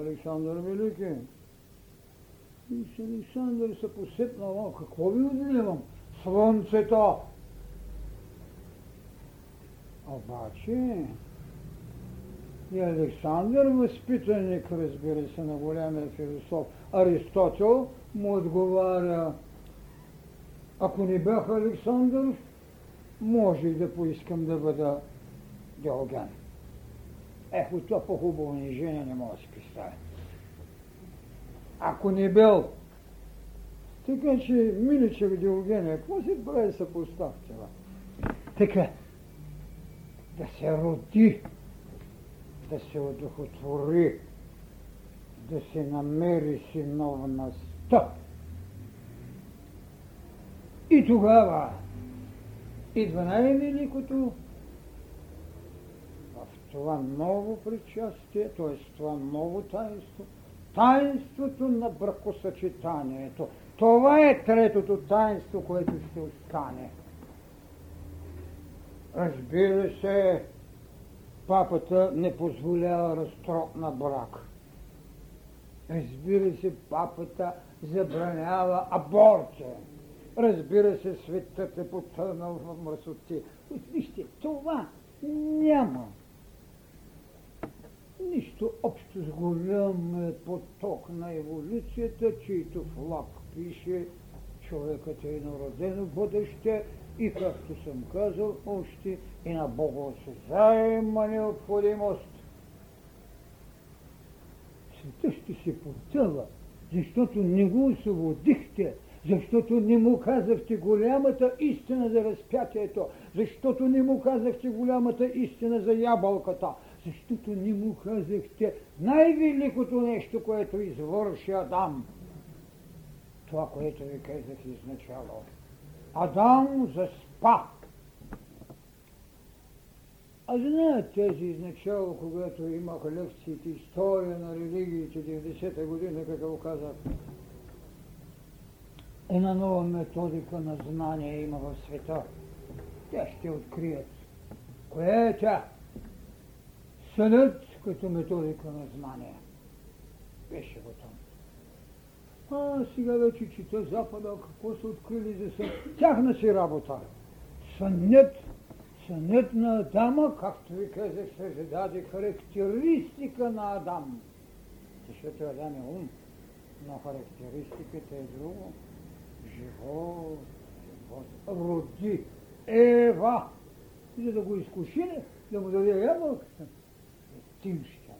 Александър Велики. И с Александър се посепнал, какво ви отнемам? Слънцето. Обаче, и Александър, възпитаник, разбира се, на големия философ Аристотел, му отговаря, ако не бях Александър, може и да поискам да бъда Диоген. Ехо, това по-хубаво унижение не мога да си представя. Ако не бил. Така че, миличък Диогене, какво си прави съпоставка? Така, да се роди, да се одухотвори, да се намери синовността. И тогава идва най-великото в това ново причастие, т.е. това ново таинство, таинството на бракосъчетанието. Това е третото таинство, което ще остане. Разбира се, папата не позволява разтрок на брак. Разбира се, папата забранява аборта. Разбира се, светът е потънал в мръсоти. Вижте, това няма нищо общо с голям поток на еволюцията, чието флаг пише човекът е народено бъдеще и както съм казал още и на богоосезаема необходимост. Света ще се потъва, защото не го освободихте, защото не му казахте голямата истина за разпятието, защото не му казахте голямата истина за ябълката, защото не му казахте най-великото нещо, което извърши Адам. Това, което ви казах изначало. Адам заспа. А знаят тези изначало, когато имаха лекциите история на религиите 90-та година, какво казах, една нова методика на знание има в света. Те ще открият. Кое е тя? Съдът като методика на знание. Беше го. А сега вече чета Запада, какво са открили за сън. Тяхна си работа. Сънят, сънят на Адама, както ви казах, се зададе характеристика на Адам. Защото Адам е ум, но характеристиката е друго. Живот, живот. Роди Ева, за да го изкуши, да му даде ябълката. Етимщина.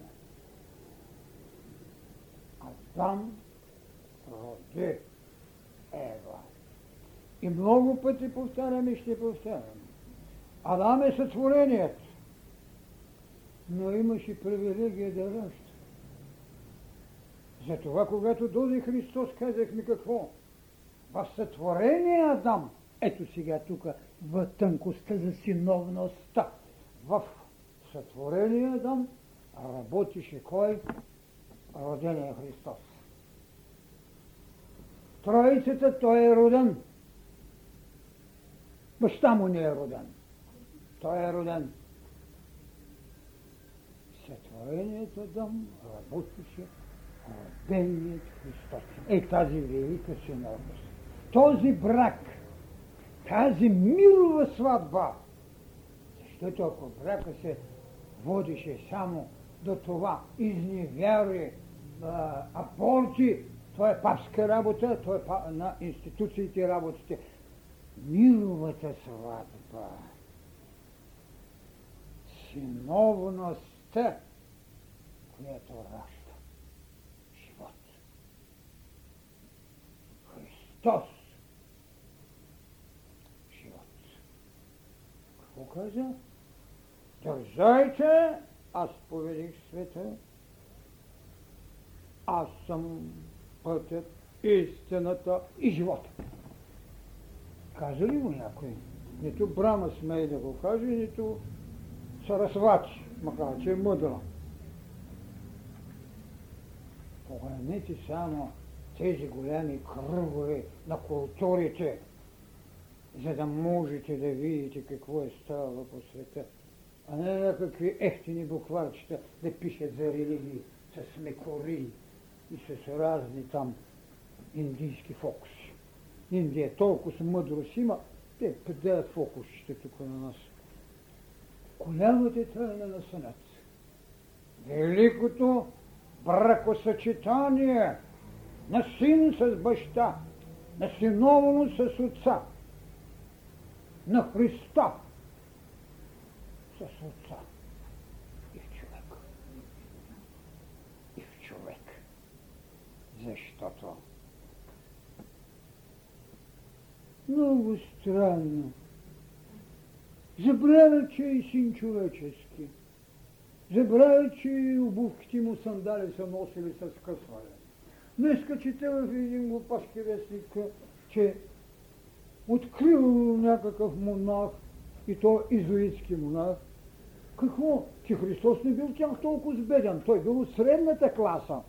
Адам роди Ева. И много пъти повтарям и ще повтарям. Адам е сътвореният, но имаше привилегия да ражда. Затова, когато дойде Христос, казахме какво? В сътворение Адам, ето сега тук, в тънкостта за синовността, в сътворение Адам работише кой? Родения Христос. Троицата той е роден. Баща му не е роден. Той е роден. Сътворението дом работеше роденият Христос. Е тази велика синовност. Този брак, тази милова сватба, защото ако брака се водеше само до това изневяри, апорти, това е папска работа, това е на институциите работите. Миловата сватба, синовността, която ражда живот. Христос живот. Какво каза? Държайте аз поведих света, аз съм пътят, истината и живота. Каза ли му някой? Нито Брама смее да го каже, нито Сарасвати, макар че е мъдро. Погледнете само тези голями кръгове на културите, за да можете да видите какво е ставало по света, а не някакви ефтини букварчета да пишат за религии с мекори и с разни там индийски фокуси. Индия толкова мъдрост има, те пределят фокусите тук на нас. Голямата тайна на сънът. Великото бракосъчетание на син с баща, на синовно с отца, на Христа с отца и в човек. И в човек. Защото много странно. Забравя, че е син човечески. Забравя, че обувките му сандали са носили с късване. Днеска чете в един глупашки вестник, че открил някакъв монах, и то изуитски монах. Какво? Че Христос не бил тях толкова сбеден. Той бил от средната класа.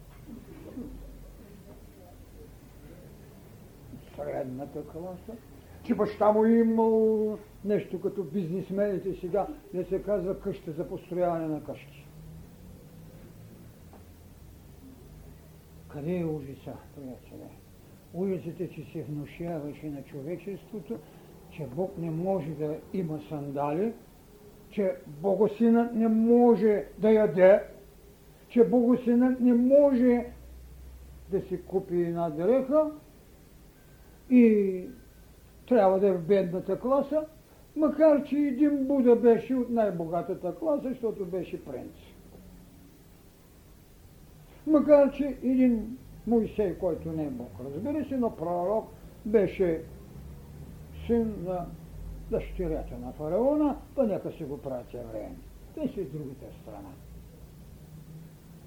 Средната класа. Че баща му имал нещо като бизнесмените сега, не се казва къща за построяване на къщи. Къде е ужаса, приятеле? Ужасът е, че се внушаваше на човечеството, че Бог не може да има сандали, че Богосинът не може да яде, че Богосинът не може да си купи една дреха и трябва да е в бедната класа, макар че един Буда беше от най-богатата класа, защото беше принц. Макар че един Моисей, който не е Бог, разбира се, но пророк беше син на дъщерята на фараона, па нека си го правят време. Те си от другата страна.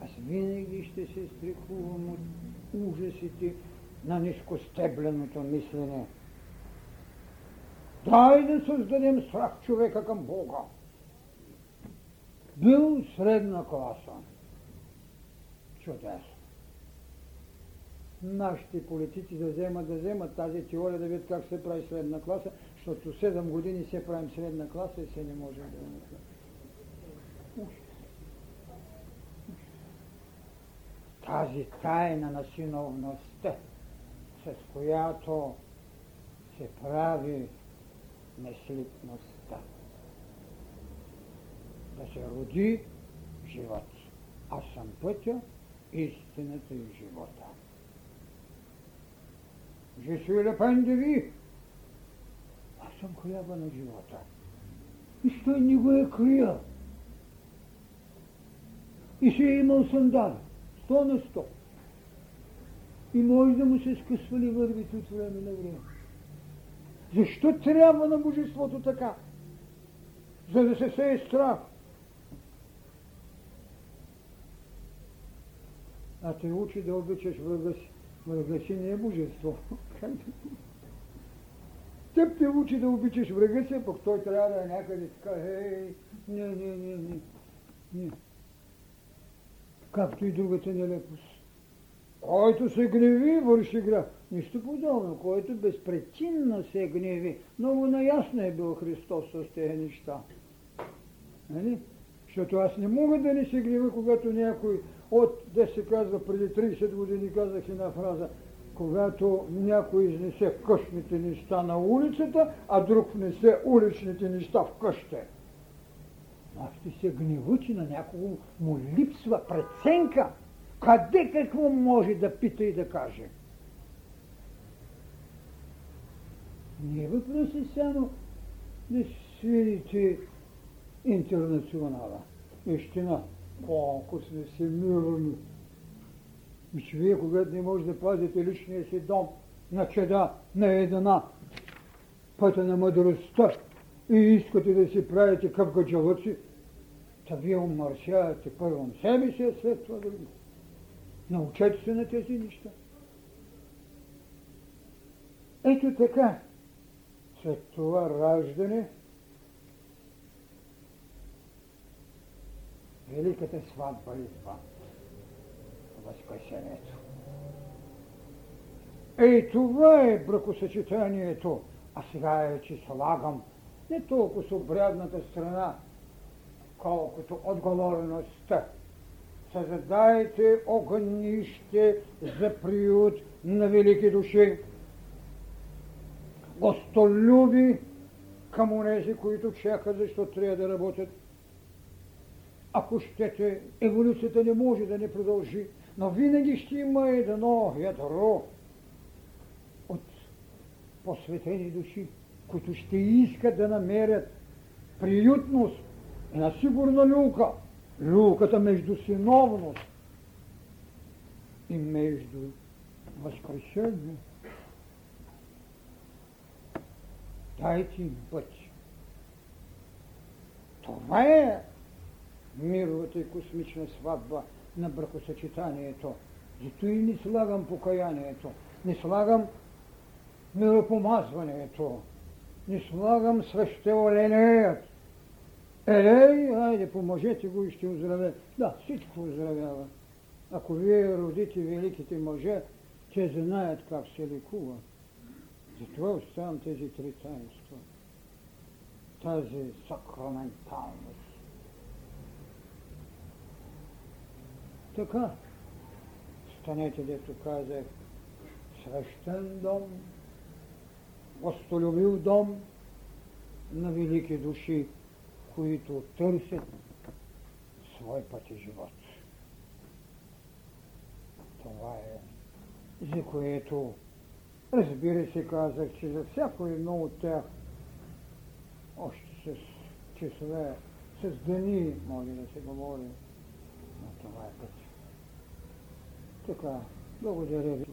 Аз винаги ще се стрихувам от ужасите на нискостебленото мислене. Дай да създадем страх човека към Бога. Бил средна класа. Чудесно. Нашите политици да вземат, да вземат тази теория, да видят как се прави средна класа, защото 7 години се правим средна класа и се не може да. Тази тайна на синовността, с която се прави неслитността. Да се роди живот. Аз съм пътя, истината и живота. Je suis le pain de vie. Аз съм хляба на живота. И той ни го е крия. И си е имал сандали. Сто на сто. И може да му се скъсвали вървите от време на време. Защо трябва на Божеството така? За да се сее страх. А те учи да обичаш врага си. Врага си не е божество. *laughs* Теб те учи да обичаш врага си, пък той трябва да е някъде така, хей, не, не, не, не, не. Както и другата нелепост. Който се гневи, върши грях. Нищо подобно, който безпричинно се гневи. Много наясно е бил Христос с тези неща. Нали? Защото аз не мога да не се гнева, когато някой от, де се казва, преди 30 години казах една фраза, когато някой изнесе къщните неща на улицата, а друг внесе уличните неща в къща. Аз ще се гнева, на някого му липсва преценка, къде какво може да пита и да каже. Не е въпроси само да свирите интернационала. Ищина, колко сме се мирни. И че вие, когато не може да пазите личния си дом на чеда, на едина, пътя на мъдростта и искате да си правите къвгаджалъци, Та вие умърсявате първо себе си, а след това други. Научете се на тези неща. Ето така. След това раждане, великата сватба идва. Възкресението. Ей, това е бракосъчетанието. А сега е, че слагам не толкова с обрядната страна, колкото отговорността. Създайте огънище за приют на велики души, гостолюби към онези, които чакат, защото трябва да работят. Ако щете, еволюцията не може да не продължи, но винаги ще има едно ядро от посветени души, които ще искат да намерят приютност, една сигурна люка, люката между синовност и между възкресение. Дайте им път. Това е мировата и космична сватба на бракосъчетанието. Зато и не слагам покаянието, не слагам миропомазването, не слагам свещеоленеят. Елей, айде, поможете го и ще оздравя. Да, всичко оздравява. Ако вие родите великите мъже, те знаят как се лекува. Затова оставам тези три таинства. Тази сакраменталност. Така, станете, дето казах, свещен дом, гостолюбив дом на велики души, които търсят свой път и живот. Това е, за което, разбира се, казах, че за всяко едно от тях, още с часове, с дни може да се говори, но това е път. Така, благодаря ви.